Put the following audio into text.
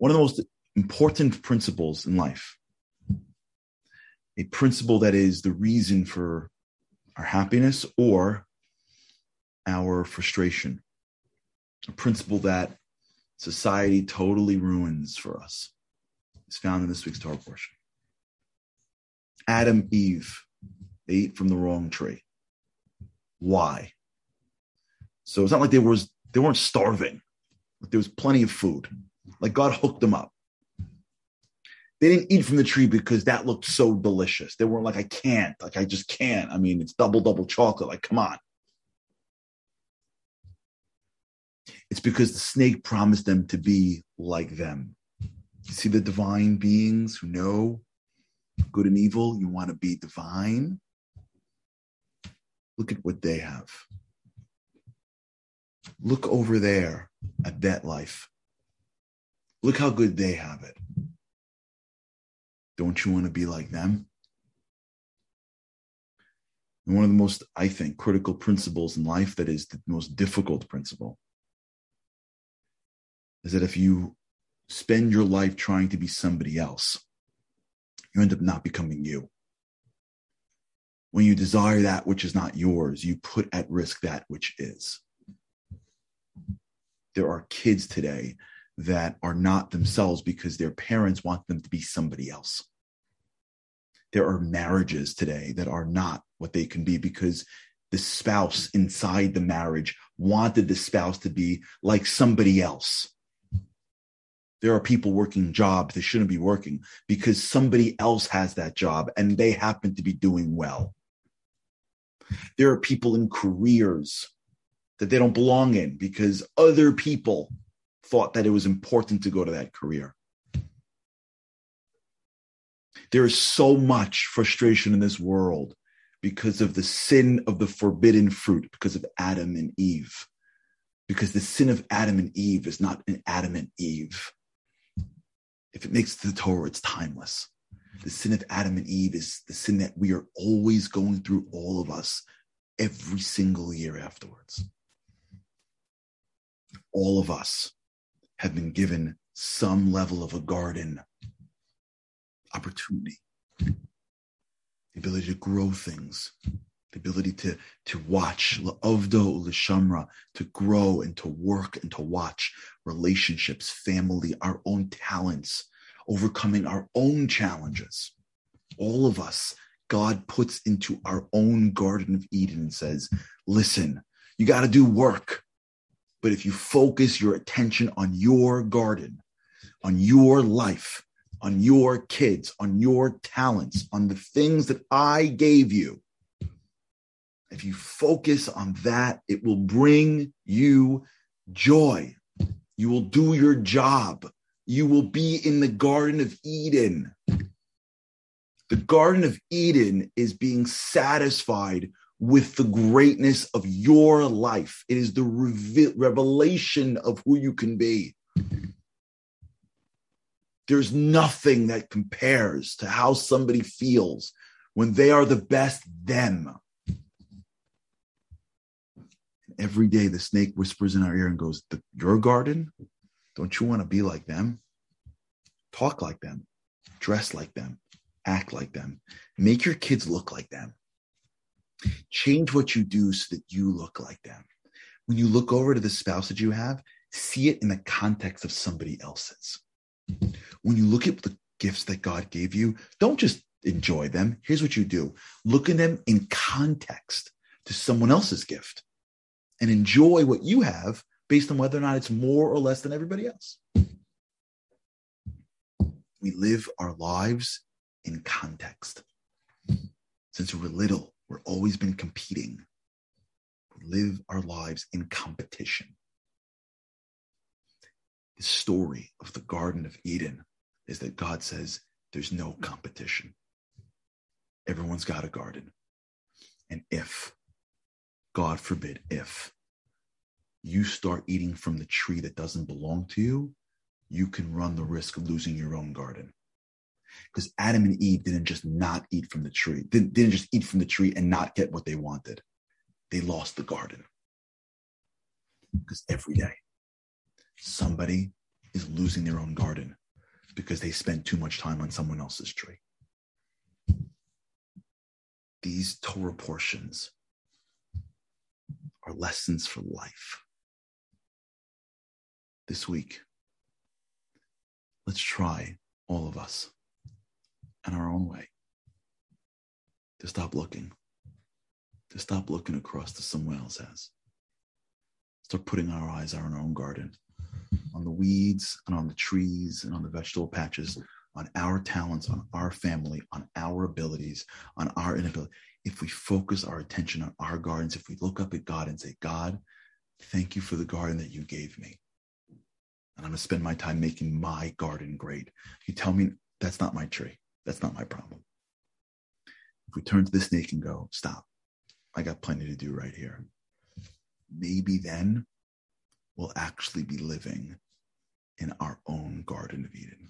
One of the most important principles in life, a principle that is the reason for our happiness or our frustration, a principle that society totally ruins for us, is found in this week's Torah portion. Adam, Eve, they ate from the wrong tree. Why? So it's not like they was they weren't starving. There was plenty of food. Like God hooked them up. They didn't eat from the tree because that looked so delicious. They weren't like, I can't, like I just can't. I mean, it's double, double chocolate. Like, come on. It's because the snake promised them to be like them. You see the divine beings who know good and evil. You want to be divine. Look at what they have. Look over there at that life. Look how good they have it. Don't you want to be like them? And one of the most, I think, critical principles in life that is the most difficult principle is that if you spend your life trying to be somebody else, you end up not becoming you. When you desire that which is not yours, you put at risk that which is. There are kids today that are not themselves because their parents want them to be somebody else. There are marriages today that are not what they can be because the spouse inside the marriage wanted the spouse to be like somebody else. There are people working jobs they shouldn't be working because somebody else has that job and they happen to be doing well. There are people in careers that they don't belong in because other people thought that it was important to go to that career. There is so much frustration in this world because of the sin of the forbidden fruit, because of Adam and Eve. Because the sin of Adam and Eve is not an Adam and Eve. If it makes the Torah, it's timeless. The sin of Adam and Eve is the sin that we are always going through, all of us, every single year afterwards. All of us have been given some level of a garden opportunity, the ability to grow things, the ability to, to watch, la'ovdo l'shamra, to grow and to work and to watch relationships, family, our own talents, overcoming our own challenges. All of us, God puts into our own Garden of Eden and says, listen, you got to do work. But if you focus your attention on your garden, on your life, on your kids, on your talents, on the things that I gave you, if you focus on that, it will bring you joy. You will do your job. You will be in the Garden of Eden. The Garden of Eden is being satisfied with the greatness of your life. It is the revelation of who you can be. There's nothing that compares to how somebody feels when they are the best them. Every day, the snake whispers in our ear and goes, Your garden? Don't you want to be like them? Talk like them, dress like them, act like them, make your kids look like them. Change what you do so that you look like them. When you look over to the spouse that you have, see it in the context of somebody else's when you look at the gifts that God gave you, don't just enjoy them. Here's what you do look at them in context to someone else's gift and enjoy what you have based on whether or not it's more or less than everybody else. We live our lives in context. Since we're little, we've always been competing. We live our lives in competition. The story of the Garden of Eden is that God says there's no competition. Everyone's got a garden. And if, God forbid, if you start eating from the tree that doesn't belong to you, you can run the risk of losing your own garden. Because Adam and Eve didn't just not eat from the tree, didn't, didn't just eat from the tree and not get what they wanted. They lost the garden. Because every day, somebody is losing their own garden because they spent too much time on someone else's tree. These Torah portions are lessons for life. This week, let's try, all of us, in our own way, to stop looking, to stop looking across to someone else has. Start putting our eyes on our own garden, on the weeds and on the trees and on the vegetable patches, on our talents, on our family, on our abilities, on our inability. If we focus our attention on our gardens, if we look up at God and say, God, thank you for the garden that you gave me. And I'm going to spend my time making my garden great. You tell me that's not my tree. That's not my problem. If we turn to the snake and go, stop, I got plenty to do right here maybe then we'll actually be living in our own Garden of Eden.